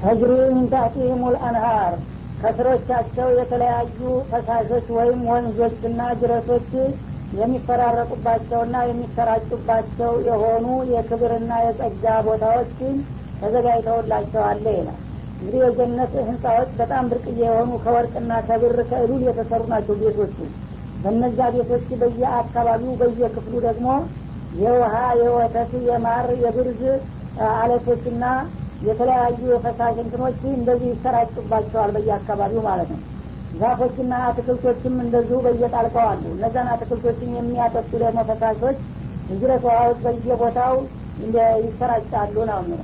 ተጅሪ ሚን ልአንሃር ከስሮቻቸው የተለያዩ ፈሳሾች ወይም ወንዞችና ጅረቶች የሚፈራረቁባቸውና የሚሰራጩባቸው የሆኑ የክብርና የጸጋ ቦታዎች ተዘጋጅተውላቸዋለ ይላል። እንግዲህ የጀነት ህንፃዎች በጣም ብርቅዬ የሆኑ ከወርቅና ከብር ከእሉል የተሰሩ ናቸው ቤቶቹ። በነዛ ቤቶች በየአካባቢው በየክፍሉ ደግሞ የውሃ የወተት የማር የብርዝ አለቶችና የተለያዩ የፈሳሽ እንትኖች እንደዚህ ይሰራጩባቸዋል በየአካባቢው ማለት ነው። ዛፎችና አትክልቶችም እንደዚሁ በየጣልቀው አሉ። እነዛን አትክልቶችን የሚያጠጡ ደግሞ ፈሳሾች እጅረት ውሃዎች በየቦታው ይሰራጫሉ ነው ነው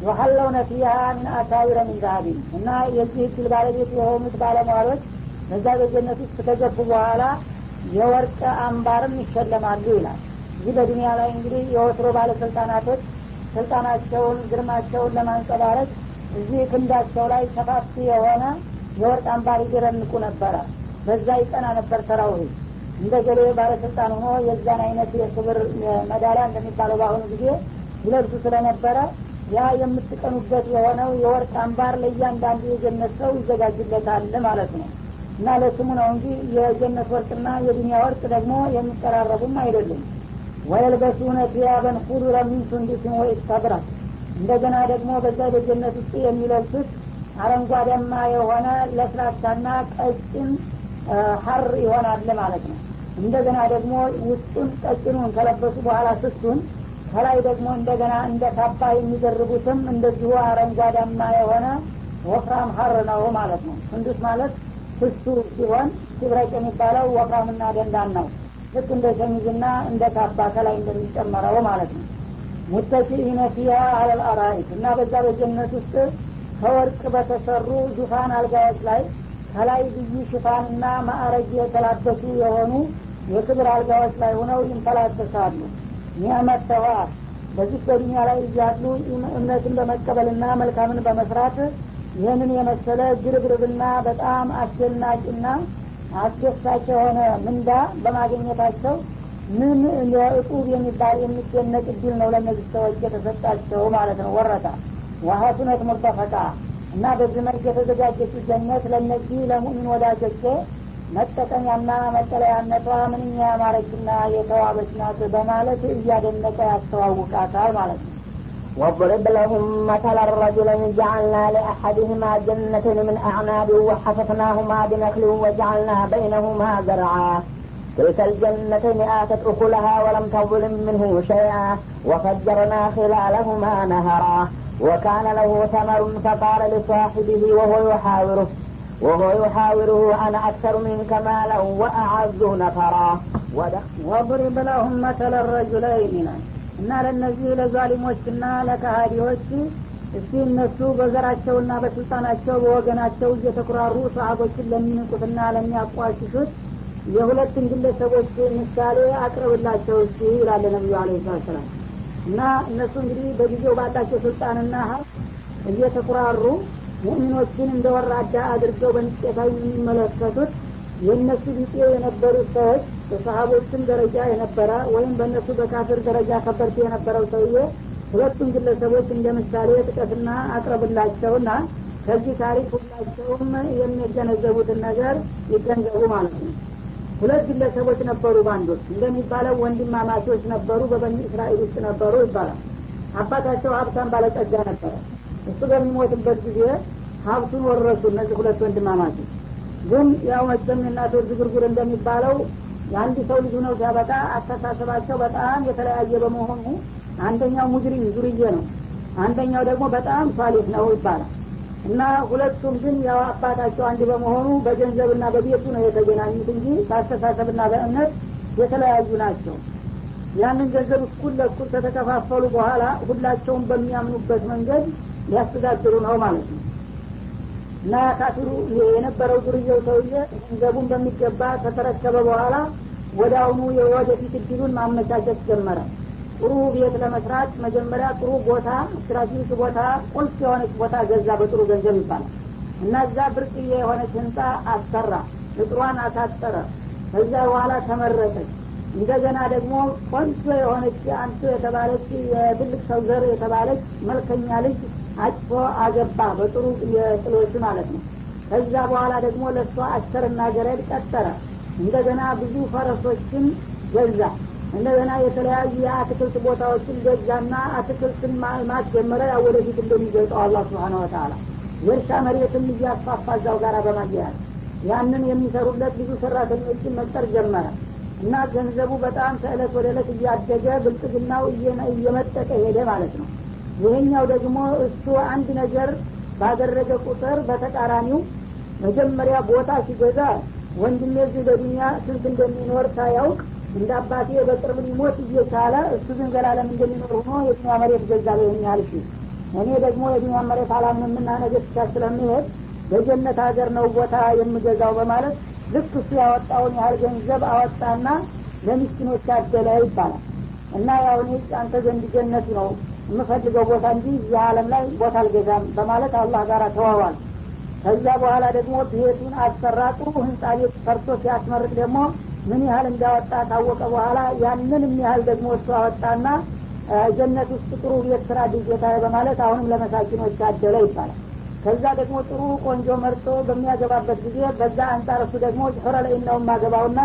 ወሀለውነ ፊሃ ምን አሳዊረ ምን ዛሀቢን እና የዚህ እድል ባለቤት የሆኑት ባለሟሎች በዛ በጀነት ውስጥ ከገቡ በኋላ የወርቅ አምባርም ይሸለማሉ ይላል። እዚህ በዱኒያ ላይ እንግዲህ የወትሮ ባለስልጣናቶች ስልጣናቸውን ግርማቸውን ለማንጸባረቅ እዚህ ክንዳቸው ላይ ሰፋፊ የሆነ የወርቅ አምባር ይደረንቁ ነበረ። በዛ ይጠና ነበር ሰራዊት እንደ ገሌ ባለስልጣን ሆኖ የዛን አይነት የክብር መዳሊያ እንደሚባለው በአሁኑ ጊዜ ይለብሱ ስለነበረ ያ የምትቀኑበት የሆነው የወርቅ አምባር ለእያንዳንዱ የጀነት ሰው ይዘጋጅለታል ማለት ነው። እና ለስሙ ነው እንጂ የጀነት ወርቅና የዱኒያ ወርቅ ደግሞ የሚቀራረቡም አይደሉም ወየልበሱነ ቲያበን ኩዱረ ሚን ሱንዱስን ወኢስተብራ እንደገና ደግሞ በዛ በጀነት ውስጥ የሚለብሱት አረንጓዴማ የሆነ ለስላሳና ቀጭን ሀር ይሆናል ማለት ነው። እንደገና ደግሞ ውስጡን ቀጭኑን ከለበሱ በኋላ ስሱን ከላይ ደግሞ እንደገና እንደ ካባ የሚደርቡትም እንደዚሁ አረንጓዳማ የሆነ ወፍራም ሀር ነው ማለት ነው። ስንዱስ ማለት ስሱ ሲሆን ሲብረቅ የሚባለው ወፍራምና ደንዳን ነው ልክ እንደ ሸሚዝና እንደ ካባ ከላይ እንደሚጨመረው ማለት ነው። ሙተኪኢነ ፊሃ አለል አራኢት እና በዛ በጀነት ውስጥ ከወርቅ በተሰሩ ዙፋን አልጋዎች ላይ ከላይ ልዩ ሽፋንና ማዕረግ የተላበሱ የሆኑ የክብር አልጋዎች ላይ ሆነው ይንፈላሰሳሉ ኒዕመተዋ በዚህ በዱኒያ ላይ እያሉ እምነትን በመቀበልና መልካምን በመስራት ይህንን የመሰለ ግርብርብና በጣም አስደናቂና አስደሳች የሆነ ምንዳ በማግኘታቸው ምን የእጡብ የሚባል የሚደነቅ እድል ነው ለእነዚህ ሰዎች የተሰጣቸው ማለት ነው። ወረታ ወሀሱነት ሙርተፈቃ እና በዚህ መልክ የተዘጋጀችው ጀነት ለእነዚህ ለሙእሚን ወዳጆቼ መጠቀሚያና መጠለያነቷ ምንኛ ያማረችና የተዋበች ናት በማለት እያደነቀ ያስተዋውቃታል ማለት ነው واضرب لهم مثلا رجلين جعلنا لأحدهما جنتين من أعناب وحففناهما بنخل وجعلنا بينهما زرعا. تلك الجنتين آتت أكلها ولم تظلم منه شيئا وفجرنا خلالهما نهرا. وكان له ثمر فقال لصاحبه وهو يحاوره وهو يحاوره أنا أكثر منك مالا وأعز نفرا. واضرب لهم مثلا رجلين እና ለእነዚህ ለዛሊሞችና ለካሃዲዎች እስቲ እነሱ በዘራቸውና በስልጣናቸው በወገናቸው እየተኩራሩ ሰሀቦችን ለሚንቁትና ለሚያቋሽሹት የሁለትን ግለሰቦች ምሳሌ አቅርብላቸው እስቲ ይላለ ነቢዩ አለ ሰላም እና እነሱ እንግዲህ በጊዜው ባላቸው ስልጣንና እየተኩራሩ ሙእሚኖችን እንደ ወራዳ አድርገው በንቄታዊ የሚመለከቱት የእነሱ ቢጤ የነበሩት ሰዎች በሰሀቦችም ደረጃ የነበረ ወይም በእነሱ በካፍር ደረጃ ከበርቴ የነበረው ሰውዬ ሁለቱም ግለሰቦች እንደ ምሳሌ ጥቀትና አቅርብላቸውና ከዚህ ታሪክ ሁላቸውም የሚገነዘቡትን ነገር ይገንዘቡ ማለት ነው። ሁለት ግለሰቦች ነበሩ ባንዶች። እንደሚባለው ወንድማማቾች ነበሩ በበኒ እስራኤል ውስጥ ነበሩ ይባላል። አባታቸው ሀብታም ባለጸጋ ነበረ። እሱ በሚሞትበት ጊዜ ሀብቱን ወረሱ እነዚህ ሁለት ወንድማማቾች። ግን ያው መቸም የእናቶች ዝጉርጉር እንደሚባለው የአንድ ሰው ልጅ ነው ሲያበቃ አስተሳሰባቸው በጣም የተለያየ በመሆኑ አንደኛው ሙጅሪም ዙርዬ ነው። አንደኛው ደግሞ በጣም ሷሊህ ነው ይባላል። እና ሁለቱም ግን ያው አባታቸው አንድ በመሆኑ በገንዘብና በቤቱ ነው የተገናኙት እንጂ በአስተሳሰብና በእምነት የተለያዩ ናቸው። ያንን ገንዘብ እኩል ለእኩል ከተከፋፈሉ በኋላ ሁላቸውም በሚያምኑበት መንገድ ሊያስተዳድሩ ነው ማለት ነው እና ካፊሩ የነበረው ዱርዬው ሰውዬ ገንዘቡን በሚገባ ከተረከበ በኋላ ወደ አሁኑ የወደፊት እድሉን ማመቻቸት ጀመረ። ጥሩ ቤት ለመስራት መጀመሪያ ጥሩ ቦታ ስትራቴጂክ ቦታ ቁልፍ የሆነች ቦታ ገዛ በጥሩ ገንዘብ ይባላል። እና እዛ ብርቅዬ የሆነች ህንፃ አሰራ እጥሯን አሳጠረ ከዛ በኋላ ተመረቀች። እንደገና ደግሞ ቆንጆ የሆነች አንቱ የተባለች የትልቅ ሰው ዘር የተባለች መልከኛ ልጅ አጭቶ አገባ በጥሩ የጥሎች ማለት ነው። ከዛ በኋላ ደግሞ ለእሷ አሸርና ገረድ ቀጠረ። እንደገና ብዙ ፈረሶችን ገዛ። እንደገና የተለያዩ የአትክልት ቦታዎችን ገዛና አትክልትን ማልማት ጀመረ ያው ወደፊት እንደሚገልጠው አላ ስብሓን ወተላ የእርሻ መሬትም እያስፋፋ እዛው ጋር በማያያዝ ያንን የሚሰሩለት ብዙ ሰራተኞችን መቅጠር ጀመረ። እና ገንዘቡ በጣም ከእለት ወደ እለት እያደገ ብልጥግናው እየመጠቀ ሄደ ማለት ነው ይሄኛው ደግሞ እሱ አንድ ነገር ባደረገ ቁጥር በተቃራኒው መጀመሪያ ቦታ ሲገዛ ወንድሜ እዚህ በዱኒያ ስንት እንደሚኖር ሳያውቅ እንደ አባቴ በቅርብ ሊሞት እየቻለ እሱ ግን ዘላለም እንደሚኖር ሆኖ የዱኒያ መሬት ገዛ ያህል ሲ እኔ ደግሞ የዱኒያ መሬት አላምንምና ነገ ብቻ ስለምሄድ በጀነት ሀገር ነው ቦታ የምገዛው በማለት ልክ እሱ ያወጣውን ያህል ገንዘብ አወጣና ለሚስኪኖች አደለ ይባላል። እና እኔ አንተ ዘንድ ጀነት ነው የምፈልገው ቦታ እንጂ እዚህ አለም ላይ ቦታ አልገዛም በማለት አላህ ጋር ተዋዋል። ከዛ በኋላ ደግሞ ቤቱን አሰራ ጥሩ ህንጻ ቤት ሰርቶ ሲያስመርቅ ደግሞ ምን ያህል እንዳወጣ ታወቀ በኋላ ያንንም ያህል ደግሞ እሱ አወጣና ጀነት ውስጥ ጥሩ ቤት ስራ ጌታ በማለት አሁንም ለመሳኪኖች አደለ ይባላል። ከዛ ደግሞ ጥሩ ቆንጆ መርጦ በሚያገባበት ጊዜ በዛ አንጻር እሱ ደግሞ ሑረ ላይ ነው የማገባውና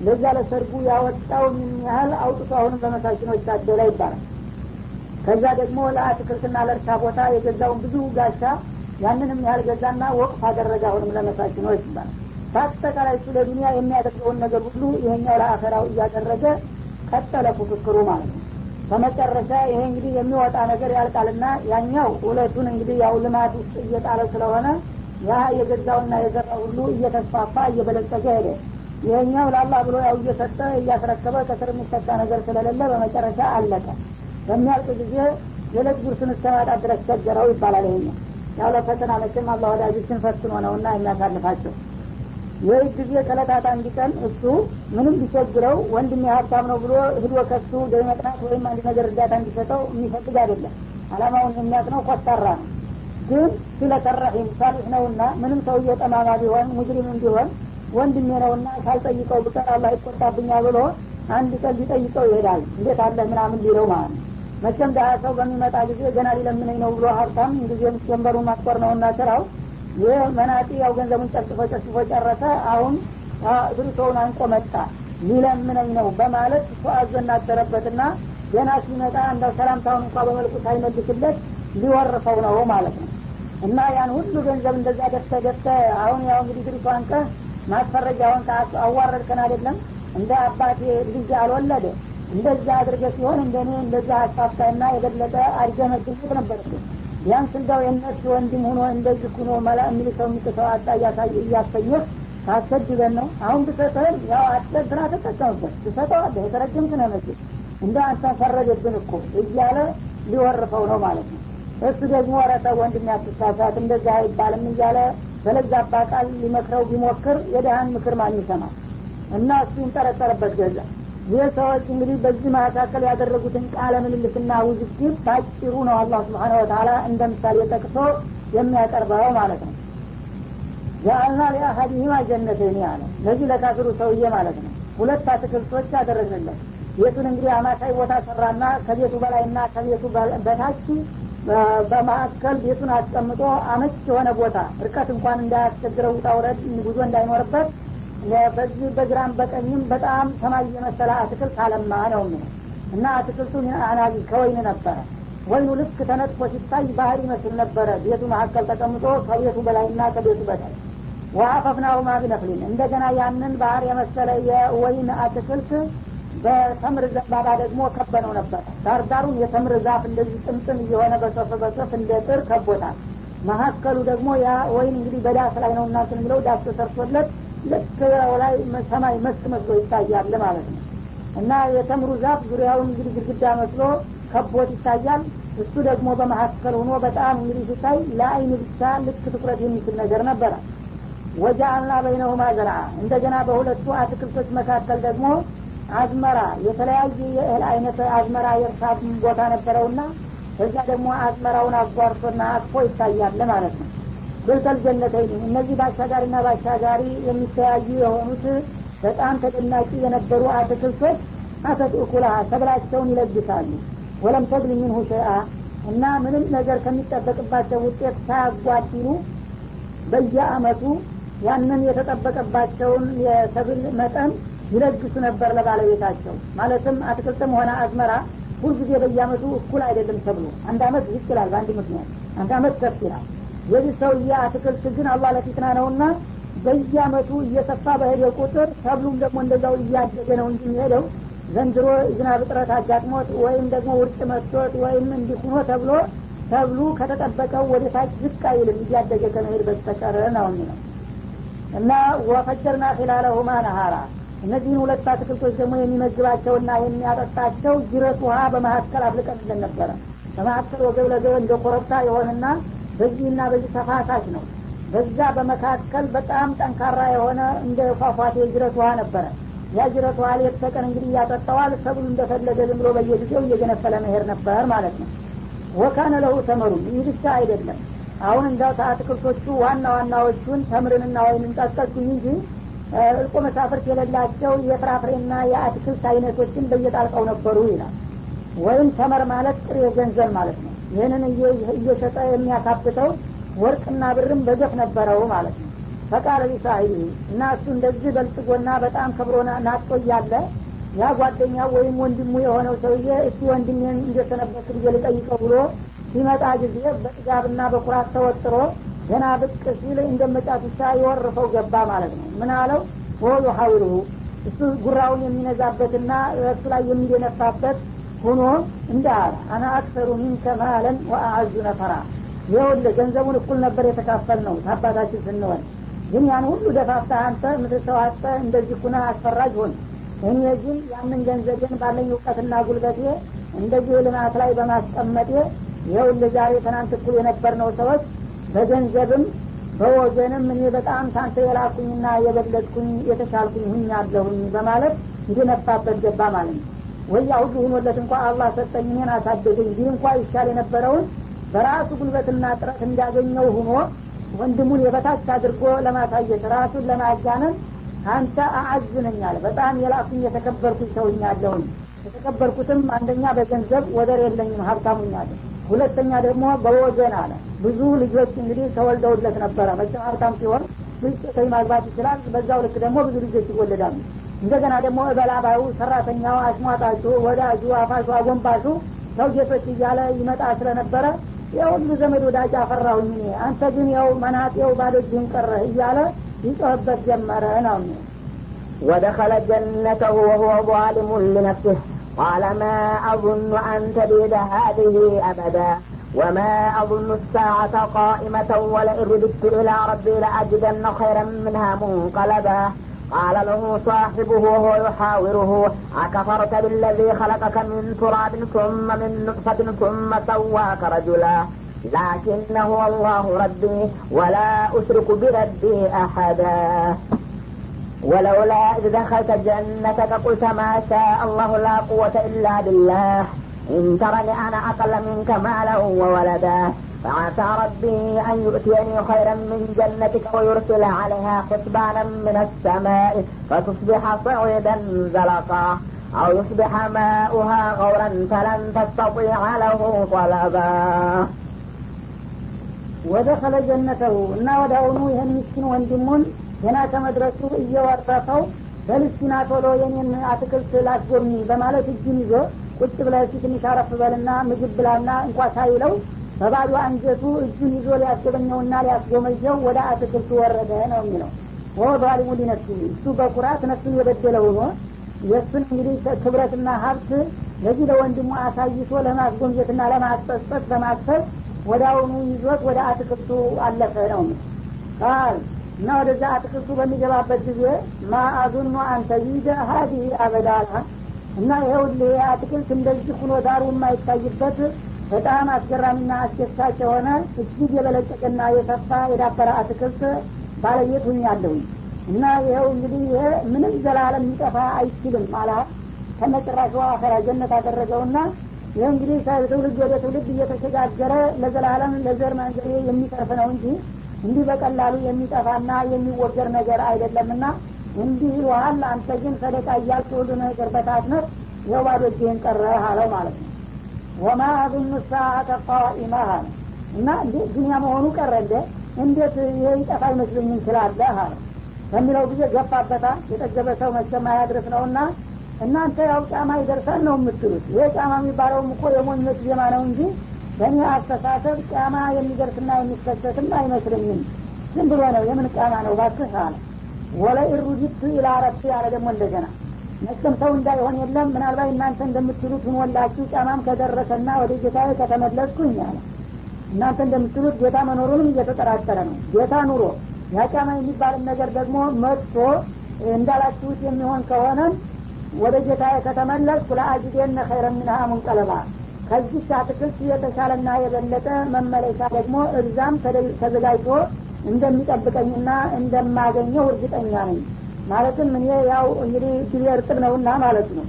ለዛ ለሰርጉ ያወጣውን ያህል አውጥቶ አሁንም ለመሳኪኖች አደለ ይባላል ከዛ ደግሞ ለአትክልትና ለእርሻ ቦታ የገዛውን ብዙ ጋሻ ያንንም ያህል ገዛና ወቅፍ አደረገ። አሁንም ለመሳኪኖች ይባላል። በአጠቃላይ እሱ ለዱኒያ የሚያደርገውን ነገር ሁሉ ይሄኛው ለአኸራው እያደረገ ቀጠለ ፉክክሩ ማለት ነው። በመጨረሻ ይሄ እንግዲህ የሚወጣ ነገር ያልቃልና ያኛው ሁለቱን እንግዲህ ያው ልማት ውስጥ እየጣለ ስለሆነ ያ የገዛውና የዘራ ሁሉ እየተስፋፋ እየበለጸገ ሄደ። ይሄኛው ለአላህ ብሎ ያው እየሰጠ እያስረከበ ከስር የሚሰጣ ነገር ስለሌለ በመጨረሻ አለቀ በሚያልቅ ጊዜ የዕለት ጉርስን እስከማጣ ድረስ ቸገረው ይባላል ይሄኛው። ያው ለፈተና መቼም አላህ ወዳጆችን ፈትኖ ነውና የሚያሳልፋቸው። ይህ ጊዜ ከለታት አንድ ቀን እሱ ምንም ቢቸግረው ወንድም ሀብታም ነው ብሎ ህዶ ከሱ ገቢ መጥናት ወይም አንድ ነገር እርዳታ እንዲሰጠው የሚፈልግ አይደለም። አላማውን የሚያቅ ነው ኮስታራ ነው። ግን ስለተረሒም ሳሊሕ ነውና ምንም ሰውዬ ጠማማ ቢሆን ሙጅሪምም ቢሆን ወንድሜ ነውና ካልጠይቀው ብቀር አላህ ይቆጣብኛል ብሎ አንድ ቀን ሊጠይቀው ይሄዳል። እንዴት አለ ምናምን ሊለው ማለት ነው መቼም ደሀ ሰው በሚመጣ ጊዜ ገና ሊለምነኝ ነው ብሎ ሀብታም ጊዜም ጀንበሩ ማስቆር ነውና ስራው። ይህ መናጢ ያው ገንዘቡን ጨርጭፎ ጨርጭፎ ጨረሰ። አሁን ብርቶውን አንቆ መጣ። ሊለምነኝ ነው በማለት እሱ አዞ እናደረበትና ገና ሲመጣ እንደው ሰላምታውን እንኳ በመልኩ ሳይመልስለት ሊወርፈው ነው ማለት ነው። እና ያን ሁሉ ገንዘብ እንደዛ ደፍተ ደፍተ አሁን ያው እንግዲህ ድሪቶ አንቀ ማስፈረጃውን አዋረድከን አይደለም? እንደ አባቴ ልጅ አልወለደ እንደዛ አድርገ ሲሆን እንደኔ እንደዛ አስፋፍታና የበለጠ አድገ መገኘት ነበርብን ቢያንስ እንደው የእነሱ ወንድም ሆኖ እንደዚህ ሁኖ መላ የሚል ሰው የሚጥሰው አጣ እያሰኘህ ታሰድበን ነው። አሁን ብሰጠህም ያው አስጠድና ተጠቀምበት ትሰጠዋለህ የተረጅም ስነመስል እንደ አንተን ፈረደብን እኮ እያለ ሊወርፈው ነው ማለት ነው። እሱ ደግሞ ረተ ወንድም ያትሳሳት እንደዛ አይባልም እያለ በለዛባ ቃል ሊመክረው ቢሞክር የደሃን ምክር ማን ይሰማል? እና እሱ ይንጠረጠርበት ገዛ ይህ ሰዎች እንግዲህ በዚህ መካከል ያደረጉትን ቃለ ምልልስና ውዝግብ ባጭሩ ነው አላህ ስብሓን ወተላ እንደ ምሳሌ ጠቅሶ የሚያቀርበው ማለት ነው። ጃአልና ሊአሀዲሂማ ጀነተይን አለ። ለዚህ ለካፊሩ ሰውዬ ማለት ነው። ሁለት አትክልቶች አደረግንለት ቤቱን እንግዲህ አማካይ ቦታ ሰራና ከቤቱ በላይና ከቤቱ በታች በማዕከል ቤቱን አስቀምጦ አመች የሆነ ቦታ እርቀት እንኳን እንዳያስቸግረው ውጣ ውረድ ጉዞ እንዳይኖርበት በዚህ በግራም በቀኝም በጣም ሰማይ የመሰለ አትክልት አለማ ነው የሚለው። እና አትክልቱ አናቢ ከወይን ነበረ ወይኑ ልክ ተነጥፎ ሲታይ ባህር ይመስል ነበረ። ቤቱ መካከል ተቀምጦ ከቤቱ በላይና ከቤቱ በታች ወአፈፍናሁማ ቢነክሊን እንደገና ያንን ባህር የመሰለ የወይን አትክልት በተምር ዘንባባ ደግሞ ከበነው ነበር። ዳርዳሩን የተምር ዛፍ እንደዚህ ጥምጥም እየሆነ በሰፍ በሰፍ እንደ ጥር ከቦታል። መካከሉ ደግሞ ያ ወይን እንግዲህ በዳስ ላይ ነው እናንትን ብለው ዳስ ተሰርቶለት ልክ ላይ ሰማይ መስክ መስሎ ይታያል ማለት ነው። እና የተምሩ ዛፍ ዙሪያውን እንግዲህ ግድግዳ መስሎ ከቦት ይታያል። እሱ ደግሞ በመካከል ሆኖ በጣም እንግዲህ ሲታይ ለአይን ብቻ ልክ ትኩረት የሚችል ነገር ነበረ። ወጃአልና በይነሁማ ዘርአ። እንደገና በሁለቱ አትክልቶች መካከል ደግሞ አዝመራ የተለያየ የእህል አይነት አዝመራ የእርሻ ቦታ ነበረውና እዛ ደግሞ አዝመራውን አጓርቶና አቅፎ ይታያል ማለት ነው ብልተል ጀነተይን እነዚህ በአሻጋሪና በአሻጋሪ የሚተያዩ የሆኑት በጣም ተደናቂ የነበሩ አትክልቶች አተት እኩላሃ ሰብላቸውን ይለግሳሉ። ወለም ተግል ሚንሁ ሸይአ እና ምንም ነገር ከሚጠበቅባቸው ውጤት ሳያጓድሉ በየአመቱ ያንን የተጠበቀባቸውን የሰብል መጠን ይለግሱ ነበር ለባለቤታቸው። ማለትም አትክልትም ሆነ አዝመራ ሁልጊዜ በየአመቱ እኩል አይደለም ተብሎ አንድ አመት ዝቅ በአንድ ምክንያት። አንድ አመት ከፍ ይላል የዚህ ሰውዬ አትክልት ግን አላህ ለፊትና ነውና በየአመቱ እየሰፋ በሄደ ቁጥር ሰብሉም ደግሞ እንደዛው እያደገ ነው እንጂ የሚሄደው። ዘንድሮ ዝናብ እጥረት አጋጥሞት ወይም ደግሞ ውርጭ መጥቶት ወይም እንዲሁኖ ተብሎ ተብሉ ከተጠበቀው ወደ ታች ዝቅ አይልም እያደገ ከመሄድ በስተቀር ነው የሚለው። እና ወፈጀርና ኺላለሁማ ነሃራ። እነዚህን ሁለት አትክልቶች ደግሞ የሚመግባቸውና የሚያጠጣቸው ጅረት ውሃ በመካከል አፍልቀንልን ነበረ በመካከል ወገብ ለገብ እንደ ኮረብታ የሆነና በዚህና በዚህ ተፋሳሽ ነው። በዛ በመካከል በጣም ጠንካራ የሆነ እንደ ፏፏቴ ጅረት ውሃ ነበረ። ያ ጅረት ውሃ ሌት ተቀን እንግዲህ እያጠጣዋል ሰብሉ እንደፈለገ ዝም ብሎ በየጊዜው እየገነፈለ መሄድ ነበር ማለት ነው። ወካነ ለሁ ተመሩ ይህ ብቻ አይደለም። አሁን እንዳው ከአትክልቶቹ ዋና ዋናዎቹን ተምርንና ወይንን ጠቀስኩኝ እንጂ እልቆ መሳፍርት የሌላቸው የፍራፍሬና የአትክልት አይነቶችን በየጣልቀው ነበሩ ይላል። ወይም ተመር ማለት ጥሬ ገንዘብ ማለት ነው ይህንን እየሸጠ የሚያካብተው ወርቅና ብርም በገፍ ነበረው ማለት ነው። ፈቃለ ሊሳሂቢ እና እሱ እንደዚህ በልጽጎና በጣም ከብሮና ናጦ እያለ ያ ጓደኛው ወይም ወንድሙ የሆነው ሰውዬ እስቲ ወንድሜን እንደሰነበት ጊዜ ልጠይቀው ብሎ ሲመጣ ጊዜ በጥጋብና በኩራት ተወጥሮ ገና ብቅ ሲል እንደመጫቱቻ የወርፈው ገባ ማለት ነው። ምን አለው? ወሉ ሀዊልሁ እሱ ጉራውን የሚነዛበትና እሱ ላይ የሚደነፋበት ሁኖ አለ አና አክሰሩ ሚንከ ማለን ወአአዙ ነፈራ። ይኸውልህ ገንዘቡን እኩል ነበር የተካፈል ነው ታባታችን ስንሆን። ግን ያን ሁሉ ደፋፍታ አንተ ምትሰዋጠ እንደዚህ ኩነ አስፈራጅ ሆን እኔ ግን ያንን ገንዘብን ባለኝ እውቀትና ጉልበቴ እንደዚህ ልማት ላይ በማስቀመጤ ይኸውልህ ዛሬ ትናንት እኩል የነበርነው ሰዎች በገንዘብም በወገንም እኔ በጣም ታንተ የላኩኝና የበለጥኩኝ የተሻልኩኝ ሁኛለሁኝ በማለት እንዲነፋበት ገባ ማለት ነው ወያ ሁሉ ሁኖለት እንኳ አላህ ሰጠኝ እኔን አሳደገኝ ይህ እንኳ ይሻል የነበረውን በራሱ ጉልበትና ጥረት እንዳገኘው ሁኖ ወንድሙን የበታች አድርጎ ለማሳየት ራሱን ለማጋነን አንተ አአዝነኛል በጣም የላኩኝ የተከበርኩኝ ሰውኛለሁኝ የተከበርኩትም አንደኛ በገንዘብ ወደር የለኝም ሀብታሙኛለሁ ሁለተኛ ደግሞ በወገን አለ። ብዙ ልጆች እንግዲህ ተወልደውለት ነበረ። መቼም ሀብታም ሲሆን ሴቶች ማግባት ይችላል። በዛው ልክ ደግሞ ብዙ ልጆች ይወለዳሉ እንደገና ደግሞ እበላባዩ ሰራተኛው አሽሟጣቹ ወዳጁ አፋሹ አጎንባሹ ሰው ጌቶች እያለ ይመጣ ስለነበረ የሁሉ ዘመድ ወዳጅ አፈራሁኝ እኔ አንተ ግን ያው መናጤው ባዶ እጅህን ቀረህ እያለ ይጮህበት ጀመረ ነው ودخل جنته وهو ظالم لنفسه قال ما أظن أن تبيد هذه أبدا وما أظن الساعة قائمة ولئن رددت إلى ربي لأجدن خيرا منها منقلبا قال له صاحبه وهو يحاوره أكفرت بالذي خلقك من تراب ثم من نطفة ثم سواك رجلا. لكن هو الله ربي ولا أشرك بربي أحدا. ولولا إذ دخلت جنتك قلت ما شاء الله لا قوة إلا بالله. إن ترني أنا أقل منك مالا وولدا. فعسى ربي أن يؤتيني خيرا من جنتك ويرسل عليها حسبانا من السماء فتصبح صعيدا زلقا أو يصبح ماؤها غورا فلن تستطيع له طلبا ወደኸለ ጀነተው እና ወደ አሁኑ ይህን ምስኪን ወንድሙን ገና ከመድረሱ እየወረፈው በልስኪና ቶሎ የኔን አትክልት ላስጎብኝ በማለት እጁን ይዞ ቁጭ ብለህ ትንሽ አረፍ በልና ምግብ ብላና እንኳ ሳይለው በባዶ አንጀቱ እጁን ይዞ ሊያስጎበኘውና ሊያስጎመጀው ወደ አትክልቱ ወረደ ነው የሚለው። ወ ዛሊሙ ሊነፍሲ እሱ በኩራት ነፍሱን የበደለ ሆኖ የእሱን እንግዲህ ክብረትና ሀብት ለዚህ ለወንድሙ አሳይቶ ለማስጎምጀትና ለማስጸጸት በማሰብ ወደ አሁኑ ይዞት ወደ አትክልቱ አለፈ ነው ቃል እና ወደዛ አትክልቱ በሚገባበት ጊዜ ማአዙኑ አንተ ይደ ሀዲህ አበዳላ እና ይኸውልህ አትክልት እንደዚህ ሁኖ ዳሩ የማይታይበት በጣም አስገራሚና አስደሳች የሆነ እጅግ የበለጸቀና የሰፋ የዳበረ አትክልት ባለቤት ሁኛለሁኝ እና ይኸው እንግዲህ ይሄ ምንም ዘላለም ሊጠፋ አይችልም አላ ከነጭራሹ አኸራ ጀነት አደረገውና ይህ እንግዲህ ከትውልድ ወደ ትውልድ እየተሸጋገረ ለዘላለም ለዘር መንዘሬ የሚተርፍ ነው እንጂ እንዲህ በቀላሉ የሚጠፋና የሚወገር ነገር አይደለምና እንዲህ ይልሃል አንተ ግን ሰደቃ እያልክ ሁሉ ነገር በታትነት ይኸው ባዶ እጅህን ቀረህ አለው ማለት ነው ወማ አظኑ ሰዓተ አለ እና እንዴ ዱኒያ መሆኑ ቀረ እንደ እንዴት ይሄ ይጠፋ ይመስለኝ እንችላለህ አለ። በሚለው ጊዜ ገፋበታ የጠገበ ሰው መቼም አያድረስ ነውና እናንተ ያው ጫማ ይደርሳል ነው የምትሉት። ይሄ ጫማ የሚባለውም እኮ የሞኞች ዜማ ነው እንጂ በእኔ አስተሳሰብ ጫማ የሚደርስና የሚከሰትም አይመስለኝም። ዝም ብሎ ነው። የምን ጫማ ነው? ባክህ አለ። ወለኢን ሩጅቱ ኢላ ረቢ አለ ደግሞ እንደገና መቼም ሰው እንዳይሆን የለም። ምናልባት እናንተ እንደምትሉት ሁኖላችሁ ጫማም ከደረሰና ወደ ጌታዬ ከተመለስኩኝ አለ እናንተ እንደምትሉት ጌታ መኖሩንም እየተጠራጠረ ነው። ጌታ ኑሮ ያ ጫማ የሚባልን ነገር ደግሞ መጥቶ እንዳላችሁት የሚሆን ከሆነም ወደ ጌታዬ ከተመለስኩ ለአጅዴነ ኸይረ ሚንሃ ሙንቀለባ። ከዚች አትክልት የተሻለና የበለጠ መመለሻ ደግሞ እዛም ተዘጋጅቶ እንደሚጠብቀኝና እንደማገኘው እርግጠኛ ነኝ ማለትም እኔ ያው እንግዲህ ጊዜ እርጥብ ነውና ማለት ነው።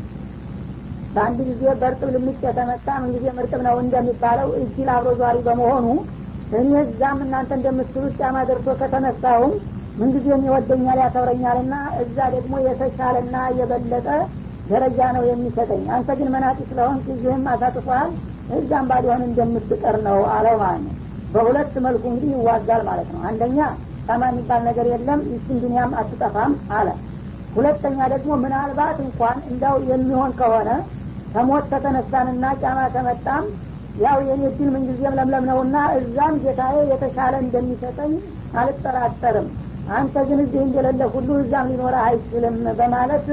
በአንድ ጊዜ በእርጥብ ልምጭ የተመጣ ምን ጊዜ እርጥብ ነው እንደሚባለው እጅል አብሮ ዟሪ በመሆኑ እኔ እዛም እናንተ እንደምትሉት ጫማ ደርሶ ከተነሳሁም ምንጊዜም ይወደኛል ያከብረኛልና እዛ ደግሞ የተሻለና የበለጠ ደረጃ ነው የሚሰጠኝ። አንተ ግን መናጢ ስለሆን ጊዜህም አሳጥፏል እዛም ባሊሆን እንደምትቀር ነው አለው ማለት ነው። በሁለት መልኩ እንግዲህ ይዋጋል ማለት ነው። አንደኛ ጫማ የሚባል ነገር የለም ይችን ዱኒያም አትጠፋም አለ። ሁለተኛ ደግሞ ምናልባት እንኳን እንዳው የሚሆን ከሆነ ከሞት ከተነሳንና ጫማ ከመጣም ያው የኔ ድል ምንጊዜም ለምለም ነውና እዛም ጌታዬ የተሻለ እንደሚሰጠኝ አልጠራጠርም። አንተ ግን እዚህ እንደሌለ ሁሉ እዛም ሊኖረ አይችልም በማለት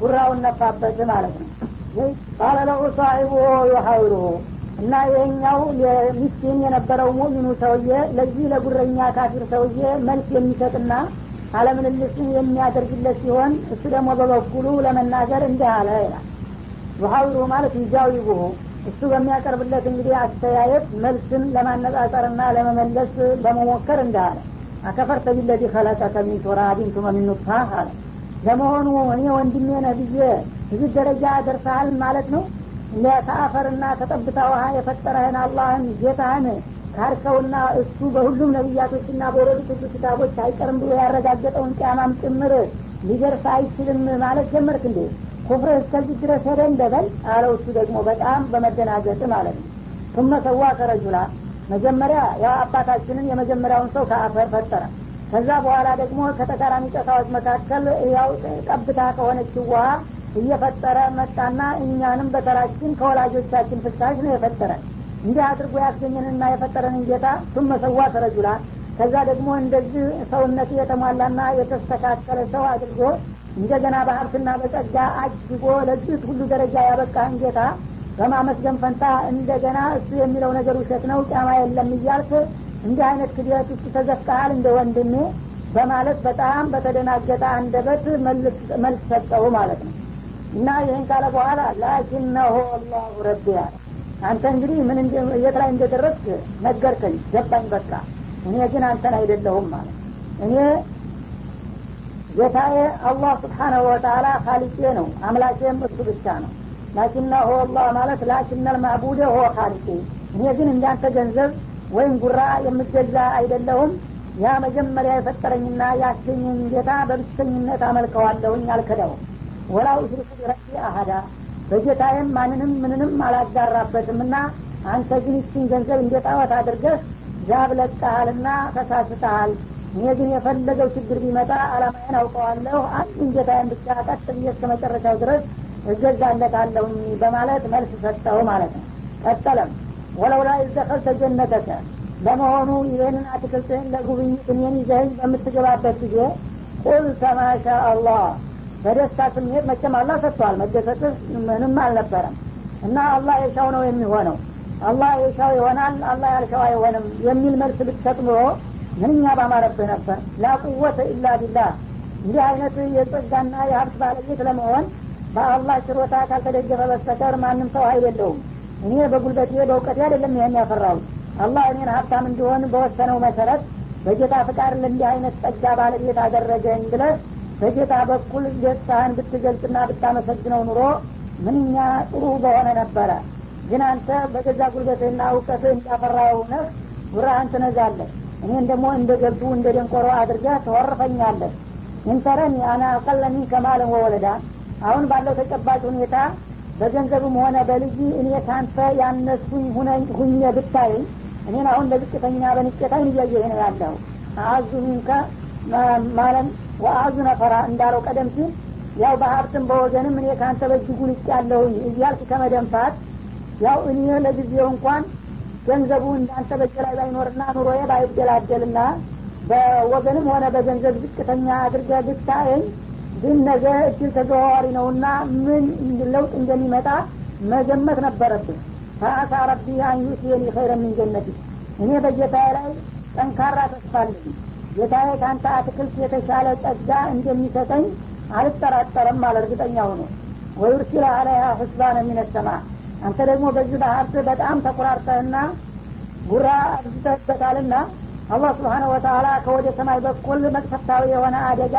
ጉራውን ነፋበት ማለት ነው። ቃለ ለሁ ሳሒቡ ዩሐውሩሁ እና ይሄኛው ሚስኪን የነበረው ሙእሚኑ ሰውዬ ለዚህ ለጉረኛ ካፊር ሰውዬ መልስ የሚሰጥና አለምልልስን የሚያደርግለት ሲሆን እሱ ደግሞ በበኩሉ ለመናገር እንዲህ አለ ይላል። يحاوره ማለት يجاوبه እሱ በሚያቀርብለት እንግዲህ አስተያየት መልስን ለማነጻጸርና ለመመለስ በመሞከር እንዲህ አለ። أكفرت بالذي خلقك من تراب ثم አለ። ለመሆኑ እኔ ወንድሜ ነህ ብዬ እዚህ ደረጃ ደርሰሃል ማለት ነው ከአፈርና ከጠብታ ውሃ የፈጠረህን አላህን ጌታህን ካድከውና እሱ በሁሉም ነቢያቶችና በወረዱት ሁሉ ክታቦች አይቀርም ብሎ ያረጋገጠውን ቅያማም ጭምር ሊደርስ አይችልም ማለት ጀመርክ እንዴ? ኩፍርህ እስከዚህ ድረስ ሄደ እንደበል? አለው እሱ ደግሞ በጣም በመደናገጥ ማለት ነው። ቱመ ሰዋ ከረጁላ መጀመሪያ ያው አባታችንን የመጀመሪያውን ሰው ከአፈር ፈጠረ። ከዛ በኋላ ደግሞ ከተቃራኒ ጨታዎች መካከል ያው ጠብታ ከሆነች ውሃ እየፈጠረ መጣና እኛንም በተራችን ከወላጆቻችን ፍሳሽ ነው የፈጠረን። እንዲህ አድርጎ ያስገኘንና የፈጠረንን ጌታ ቱመ ሰዋ ተረጁላ። ከዛ ደግሞ እንደዚህ ሰውነት የተሟላና የተስተካከለ ሰው አድርጎ እንደገና በሀብትና በጸጋ አጅጎ ለዚህ ሁሉ ደረጃ ያበቃህን ጌታ በማመስገን ፈንታ እንደገና እሱ የሚለው ነገር ውሸት ነው ጫማ የለም እያልክ እንዲህ አይነት ክድረት ውስጥ ተዘፍቀሃል እንደ ወንድሜ በማለት በጣም በተደናገጠ አንደበት መልስ ሰጠው ማለት ነው እና ይህን ካለ በኋላ ላኪነሆ አላሁ ረቢ አለ። አንተ እንግዲህ ምን የት ላይ እንደደረስክ ነገርከኝ። ገባኝ በቃ። እኔ ግን አንተን አይደለሁም ማለት እኔ ጌታዬ አላህ ስብሓናሁ ወተላ ካሊቄ ነው። አምላኬም እሱ ብቻ ነው። ላኪነሆ አላህ ማለት ላኪነል ማዕቡደ ሆ ካሊቄ እኔ ግን እንዳንተ ገንዘብ ወይም ጉራ የምገዛ አይደለሁም። ያ መጀመሪያ የፈጠረኝና ያስገኘኝ ጌታ በብቸኝነት አመልከዋለሁኝ አልከዳውም ወላ ኡሽሪኩ ቢረቢ አሀዳ በጌታዬም ማንንም ምንንም አላጋራበትም እና አንተ ግን ይችን ገንዘብ እንደ ጣዖት አድርገህ ዛብ ለቀሃልና ተሳስተሃል። እኔ ግን የፈለገው ችግር ቢመጣ አላማዬን አውቀዋለሁ። አንዱን ጌታዬን ብቻ ቀጥ ብዬ እስከ መጨረሻው ድረስ እገዛለታለሁኝ በማለት መልስ ሰጠው ማለት ነው። ቀጠለም። ወለውላ ይዘኸልተ ጀነተከ። ለመሆኑ ይህንን አትክልትህን ለጉብኝት እኔን ይዘህኝ በምትገባበት ጊዜ ቁል ተማሻ አላህ በደስታ ስሜት መቼም አላህ ሰጥቷል መደሰትህ ምንም አልነበረም። እና አላህ የሻው ነው የሚሆነው። አላህ የሻው ይሆናል አላህ ያልሻው አይሆንም የሚል መልስ ብትሰጥ ኑሮ ምንኛ ባማረብህ ነበር። ላቁወተ ኢላ ቢላህ። እንዲህ አይነት የጸጋና የሀብት ባለቤት ለመሆን በአላህ ችሮታ ካልተደገፈ በስተቀር ማንም ሰው ሀይል የለውም። እኔ በጉልበቴ በእውቀቴ አይደለም ይህን ያፈራው አላህ እኔን ሀብታም እንዲሆን በወሰነው መሰረት በጌታ ፍቃድ ለእንዲህ አይነት ጸጋ ባለቤት አደረገኝ ብለህ በጌታ በኩል ደስታህን ብትገልጽና ብታመሰግነው ኑሮ ምንኛ ጥሩ በሆነ ነበረ። ግን አንተ በገዛ ጉልበትህና እውቀትህ እንዳፈራው ነህ ጉራህን ትነዛለህ። እኔን ደግሞ እንደ ገብቱ እንደ ደንቆሮ አድርገህ ተወርፈኛለህ እንተረኒ አና አቀለ ሚንከ ወወለዳ። አሁን ባለው ተጨባጭ ሁኔታ በገንዘብም ሆነ በልጅ እኔ ካንተ ያነሱኝ ሁኜ ብታየኝ እኔን አሁን ለዝቅተኛ በንቄታይን እያየህ ነው ያለው። አዙ ማለም ወአዙ ነፈራ እንዳለው ቀደም ሲል ያው በሀብትም በወገንም እኔ ካንተ በእጅጉ ልቅ ያለሁኝ እያልክ ከመደንፋት ያው እኔ ለጊዜው እንኳን ገንዘቡ እንዳንተ በእጅ ላይ ባይኖርና ኑሮዬ ባይደላደልና በወገንም ሆነ በገንዘብ ዝቅተኛ አድርገ ብታየኝ ግን ነገ እድል ተዘዋዋሪ ነውና ምን ለውጥ እንደሚመጣ መገመት ነበረብን ፈአሳ ረቢ አንዩትየኒ ኸይረ ምን እኔ በጌታዬ ላይ ጠንካራ ተስፋለኝ ጌታዬ ከአንተ አትክልት የተሻለ ጸጋ እንደሚሰጠኝ አልጠራጠርም አለ እርግጠኛ ሆኖ። ወዩርሲለ አለያ ህስባነ ሚነሰማ አንተ ደግሞ በዚህ በሀብት በጣም ተኩራርተህና ጉራ አብዝተህበታልና አላህ ስብሓነ ወተላ ከወደ ሰማይ በኩል መቅሰፍታዊ የሆነ አደጋ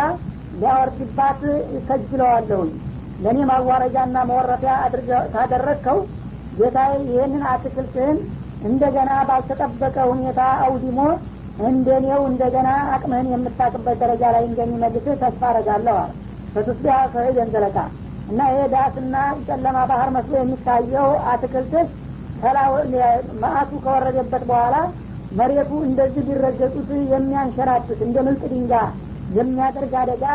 ሊያወርድባት ይከጅለዋለሁኝ ለእኔ ማዋረጃና መወረፊያ ካደረግከው ጌታዬ ይህንን አትክልትህን እንደገና ባልተጠበቀ ሁኔታ አውዲሞ እንደኔው እንደገና አቅምህን የምታቅበት ደረጃ ላይ እንደሚመልስህ ተስፋ አረጋለሁ አለ። በቱስቢያ ሰይደን ዘለቃ እና ይሄ ዳስና ጨለማ ባህር መስሎ የሚታየው አትክልትህ መአቱ ከወረደበት በኋላ መሬቱ እንደዚህ ቢረገጡት የሚያንሸራትት እንደ ምልጥ ድንጋ የሚያደርግ አደጋ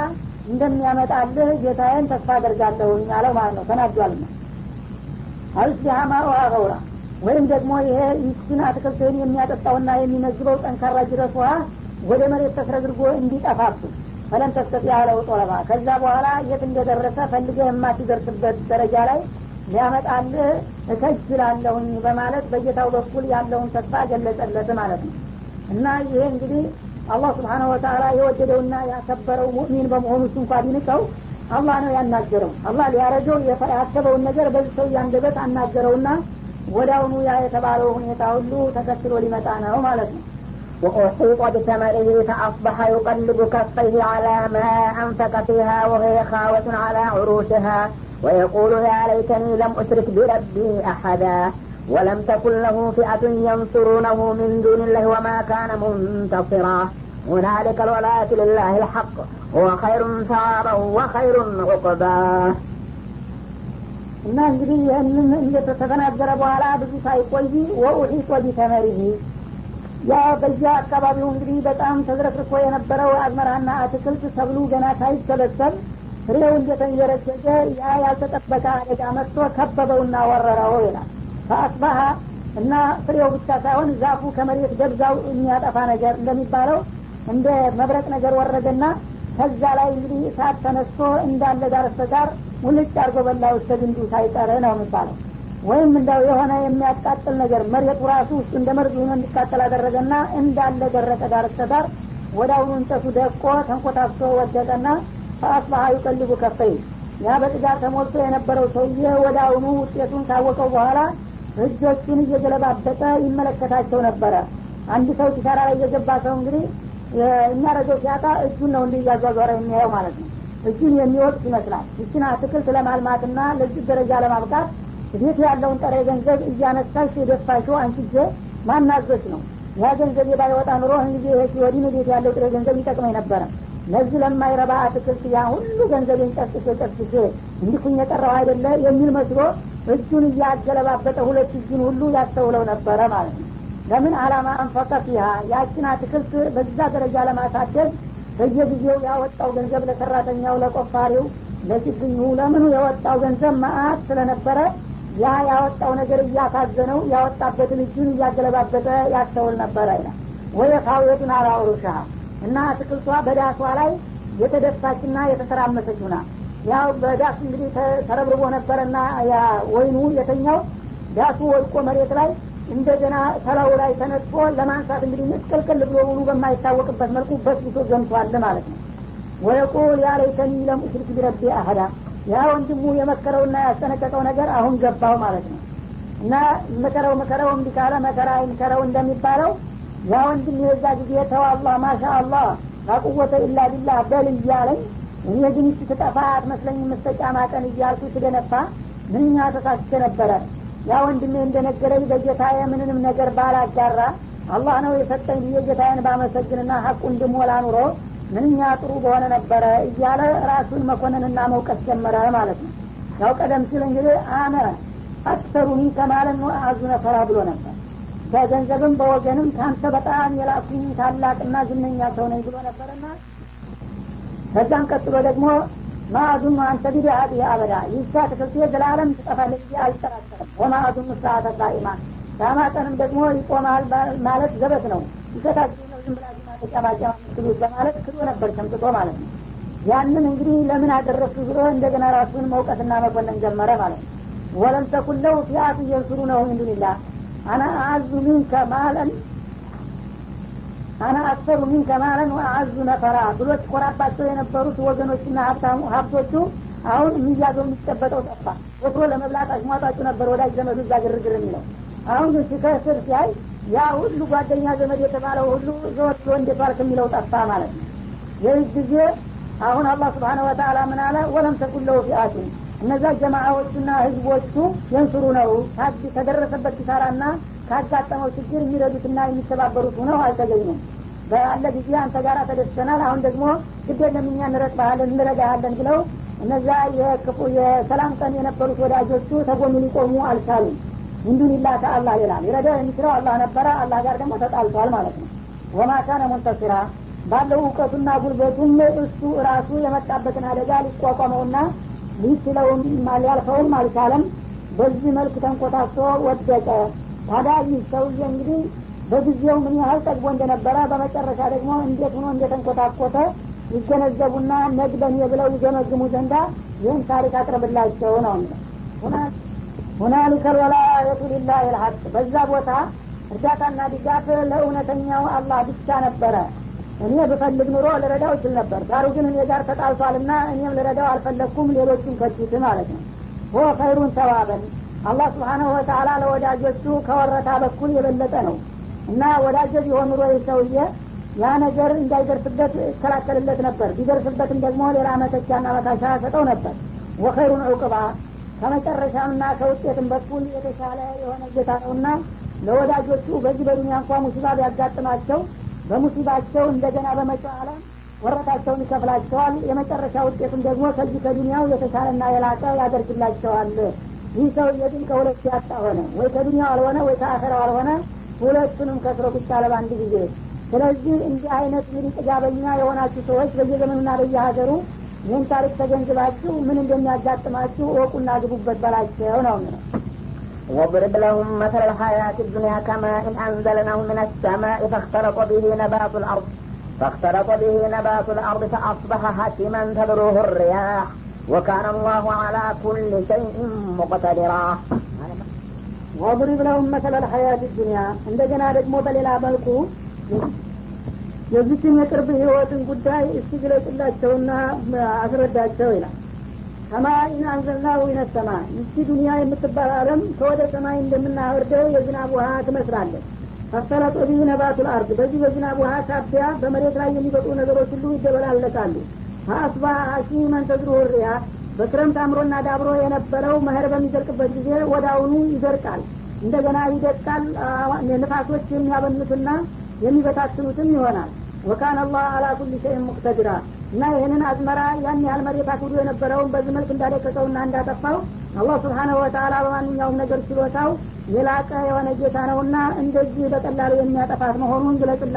እንደሚያመጣልህ ጌታዬን ተስፋ አደርጋለሁኝ አለው ማለት ነው። ተናዷልና አልስቢሃማ ውሃ ገውራ ወይም ደግሞ ይሄ ይችን አትክልትህን የሚያጠጣውና የሚመግበው ጠንካራ ጅረት ውሃ ወደ መሬት ተስረግርጎ እንዲጠፋብህ። ፈለን ተስተጢ ያለው ጦለባ ከዛ በኋላ የት እንደደረሰ ፈልገህ የማትደርስበት ደረጃ ላይ ሊያመጣልህ እከጅላለሁኝ በማለት በጌታው በኩል ያለውን ተስፋ ገለጸለት ማለት ነው። እና ይሄ እንግዲህ አላህ ስብሓነ ወተላ የወደደውና ያከበረው ሙእሚን በመሆኑ እሱ እንኳ ቢንቀው አላህ ነው ያናገረው። አላህ ሊያረገው ያሰበውን ነገር በዚህ ሰው አንደበት አናገረውና ወዳውኑ ያ የተባለው ሁኔታ ሁሉ ተከትሎ ሊመጣ ነው ማለት ነው وأحيط بثمره فأصبح يقلب كفيه على ما أنفق فيها وهي خاوة على عروشها ويقول يا ليتني لم أشرك بربي أحدا ولم تكن له فئة ينصرونه من دون الله وما كان منتصرا هنالك الولاية لله الحق هو خير ثوابا وخير عقبا እና እንግዲህ ይህንን እንደተተናገረ በኋላ ብዙ ሳይቆይ ወኡሒጦ ቢተመሪህ ያ በዚያ አካባቢው እንግዲህ በጣም ተዝረክርኮ የነበረው አዝመራና አትክልት ሰብሉ ገና ሳይሰበሰብ ፍሬው እንደተንዠረገገ ያ ያልተጠበቀ አደጋ መጥቶ ከበበውና ወረረው ይላል። ፈአስባሀ እና ፍሬው ብቻ ሳይሆን ዛፉ ከመሬት ገብዛው የሚያጠፋ ነገር እንደሚባለው እንደ መብረቅ ነገር ወረደና ከዛ ላይ እንግዲህ እሳት ተነስቶ እንዳለ ዳር በዳር ሙልጭ አርጎ በላው እስከ ግንዱ ሳይቀር ነው የሚባለው ወይም እንደው የሆነ የሚያቃጥል ነገር መሬቱ ራሱ ውስጥ እንደ መርዝ ሆኖ እንዲቃጠል አደረገና እንዳለ ደረቀ ዳር በዳር ወደ አሁኑ እንጨቱ ደቆ ተንኮታፍቶ ወደቀና ፈአስባሀ ዩቀልቡ ከፈይ። ያ በጥጋር ተሞልቶ የነበረው ሰውዬ ወደ አሁኑ ውጤቱን ካወቀው በኋላ እጆቹን እየገለባበጠ ይመለከታቸው ነበረ። አንድ ሰው ኪሳራ ላይ የገባ ሰው እንግዲህ የሚያደርገው ሲያጣ እጁን ነው እንዲህ እያዟዟረ የሚያየው ማለት ነው እጁን የሚወቅት ይመስላል። ይችን አትክልት ለማልማትና ለዚህ ደረጃ ለማብቃት ቤት ያለውን ጠረ ገንዘብ እያነሳሽ የደፋሽው አንቺ ማናዘች ነው። ያ ገንዘብ ባይወጣ ኑሮ ጊዜ ይሄ ወዲህ ቤት ያለው ጥሬ ገንዘብ ይጠቅመኝ ነበረ ለዚህ ለማይረባ አትክልት ያ ሁሉ ገንዘቤን ጨርስሼ ጨርስሼ እንዲኩኝ የቀረው አይደለ የሚል መስሎ እጁን እያገለባበጠ ሁለት እጁን ሁሉ ያስተውለው ነበረ ማለት ነው። ለምን አላማ አንፈቀ ፊሃ? ያችን አትክልት በዛ ደረጃ ለማሳደግ በየጊዜው ያወጣው ገንዘብ ለሰራተኛው ለቆፋሪው ለችግኙ ለምኑ የወጣው ገንዘብ መአት ስለነበረ ያ ያወጣው ነገር እያሳዘነው ያወጣበትን እጁን እያገለባበጠ ያስተውል ነበረ ይላል ወይ ካውየቱን አላውሩሻ እና አትክልቷ በዳሷ ላይ የተደፋችና የተሰራመሰች ሁና ያው በዳስ እንግዲህ ተረብርቦ ነበረና ወይኑ የተኛው ዳሱ ወድቆ መሬት ላይ እንደገና ተላው ላይ ተነጥፎ ለማንሳት እንግዲህ ምስቅልቅል ብሎ ሙሉ በማይታወቅበት መልኩ በስብሶ ገምቷል ማለት ነው። ወየቁል ያ ለይተኒ ለም ኡሽሪክ ቢረቢ አህዳ ያ ወንድሙ የመከረውና ያስጠነቀቀው ነገር አሁን ገባው ማለት ነው። እና ምከረው ምከረው እምቢ ካለ መከራ አይምከረው እንደሚባለው ያ ወንድም የዛ ጊዜ ተው አላህ ማሻ አላህ ላቁወተ ኢላ ቢላህ በል እያለኝ እኔ ግን ትጠፋ አትመስለኝ መስተጫማ ቀን እያልኩ ስደነፋ ምንኛ ተሳስቼ ነበረ ያ ወንድሜ እንደነገረኝ በጌታዬ ምንንም ነገር ባላጋራ አላህ ነው የሰጠኝ ብዬ ጌታዬን ባመሰግንና ሀቁ እንድሞላ ኑሮ ምንኛ ጥሩ በሆነ ነበረ እያለ ራሱን መኮንንና መውቀስ ጀመረ ማለት ነው። ያው ቀደም ሲል እንግዲህ አነ አክሰሩኒ ከማለን አዙ ነፈራ ብሎ ነበር። በገንዘብም በወገንም ከአንተ በጣም የላኩኝ ታላቅና ዝነኛ ሰው ነኝ ብሎ ነበርና ከዛም ቀጥሎ ደግሞ ማአዙኑ አንተ ቢዲአት አበዳ ይሳ ትክልት ዘላለም ትጠፋለች ብዬ አልጠራጠርም ወማአዙኑ ሰዓተ ቃኢማ ዳማጠንም ደግሞ ይቆማል ማለት ዘበት ነው። ይሰታችሁ ነው ዝም ብላችሁ ማተጫማጫማ ምትሉት በማለት ክዶ ነበር ሸምጥጦ ማለት ነው። ያንን እንግዲህ ለምን አደረሱ ብሎ እንደገና ራሱን መውቀትና መኮንን ጀመረ ማለት ነው። ولم تكن له فئة ينصرونه من دون الله أنا أعز منك مالا أنا أكثر منك مالا وأعز نفرا ብሎ ሲኮራባቸው የነበሩት ወገኖችና ሀብቶቹ አሁን የሚያዘው የሚጨበጠው ጠፋ። ወትሮ ለመብላት አሽሟጣጩ ነበር ወዳጅ ዘመዱ እዛ ግርግር የሚለው። አሁን ግን ሲከስር ሲያይ ያ ሁሉ ጓደኛ ዘመድ የተባለው ሁሉ ዘወት እንዴት ዋልክ የሚለው ጠፋ ማለት ነው። ይህ ጊዜ አሁን አላህ ስብሓነ ወተአላ ምን አለ? ወለም ተኩን ለው ፊአቱን እነዛ ጀማዓዎቹና ህዝቦቹ የንስሩ ነው። ከደረሰበት ኪሳራና ካጋጠመው ችግር የሚረዱትና የሚተባበሩት ሆነው አልተገኙም። በአለ ጊዜ አንተ ጋር ተደስተናል አሁን ደግሞ ግድ የለም እኛ እንረጥባሃለን እንረዳሃለን ብለው እነዛ የክፉ የሰላም ቀን የነበሩት ወዳጆቹ ተጎኑ ሊቆሙ አልቻሉም። እንዱንላ ከአላህ ሌላ ሊረዳው የሚችለው አላህ ነበረ አላህ ጋር ደግሞ ተጣልቷል ማለት ነው። ወማ ካነ ሙንተሲራ ባለው እውቀቱና ጉልበቱም እሱ ራሱ የመጣበትን አደጋ ሊቋቋመውና ሊችለውም ሊያልፈውም አልቻለም። በዚህ መልክ ተንኮታሶ ወደቀ ታዲያ ይህ ሰውዬ እንግዲህ በጊዜው ምን ያህል ጠግቦ እንደነበረ በመጨረሻ ደግሞ እንዴት ሆኖ እንደተንኮታኮተ ይገነዘቡና ነግበን ብለው ይገመግሙ ዘንዳ ይህን ታሪክ አቅርብላቸው ነው ሁናሊከ ልወላየቱ ሊላህ ልሐቅ በዛ ቦታ እርዳታና ድጋፍ ለእውነተኛው አላህ ብቻ ነበረ። እኔ ብፈልግ ኑሮ ልረዳው ይችል ነበር። ዳሩ ግን እኔ ጋር ተጣልቷልና እኔም ልረዳው አልፈለግኩም ሌሎቹን ከቱት ማለት ነው። ሆ ኸይሩን ተዋበን አላህ ስብሓናሁ ወተአላ ለወዳጆቹ ከወረታ በኩል የበለጠ ነው። እና ወዳጀ ቢሆን ኑሮ ሰውዬ ያ ነገር እንዳይደርስበት ይከላከልለት ነበር። ቢደርስበትም ደግሞ ሌላ መተቻና መታሻ ሰጠው ነበር። ወኸይሩን ዕቁባ ከመጨረሻምና ከውጤትም በኩል የተሻለ የሆነ ጌታ ነውና ለወዳጆቹ በዚህ በዱኒያ እንኳ ሙሲባ ቢያጋጥማቸው በሙሲባቸው እንደገና በመጪው ዓለም ወረታቸውን ይከፍላቸዋል። የመጨረሻ ውጤቱም ደግሞ ከዚህ ከዱኒያው የተሻለና የላቀ ያደርግላቸዋል ይህ ሰውዬ ግን ከሁለት ያጣ ሆነ ወይ ከዱኒያው አልሆነ ወይ ከአኸራው አልሆነ ሁለቱንም ከስሮ ብቻ ለበአንድ ጊዜ ስለዚህ እንዲህ አይነት እንግዲህ ጥጋበኛ የሆናችሁ ሰዎች በየዘመኑና በየሀገሩ ይህን ታሪክ ተገንዝባችሁ ምን እንደሚያጋጥማችሁ እወቁና ግቡበት በላቸው ነው ነው واضرب لهم مثل الحياة الدنيا كماء إن أنزلناه من السماء فاختلط به نبات الأرض فاختلط به نبات الأرض فأصبح هشما تذروه الرياح وكان الله على كل شيء مقتدرا. ወድሪብ ለሁም መሰለል ሀያት ዱኒያ እንደገና ደግሞ በሌላ መልኩ የዚችን የቅርብ ህይወትን ጉዳይ እስቲ ግለጽላቸውና አስረዳቸው ይላል። ሰማይን አንዘልናው ይነሰማ ይቺ ዱኒያ የምትባል አለም ከወደ ሰማይ እንደምናወርደው የዝናብ ውሃ ትመስላለች። ፈሰለጦ ቢህ ነባቱል አርድ። በዚህ በዝናብ ውሃ ሳቢያ በመሬት ላይ የሚበጡ ነገሮች ሁሉ ይደበላለቃሉ። ፈአስባ ሀሺመን ተዝሩሁ ሪያ በክረምት አምሮና ዳብሮ የነበረው መኸር በሚደርቅበት ጊዜ ወደ አሁኑ ይደርቃል እንደገና ይደቃል። ንፋሶች የሚያበኑትና የሚበታትኑትም ይሆናል። ወካን አላህ አላ ኩል ሸይን ሙቅተድራ እና ይህንን አዝመራ ያን ያህል መሬት አክብዶ የነበረውን በዚህ መልክ እንዳደቀቀውና እንዳጠፋው አላህ ስብሓነሁ ወተአላ በማንኛውም ነገር ችሎታው የላቀ የሆነ ጌታ ነውና እንደዚህ በቀላሉ የሚያጠፋት መሆኑን ግለጽላ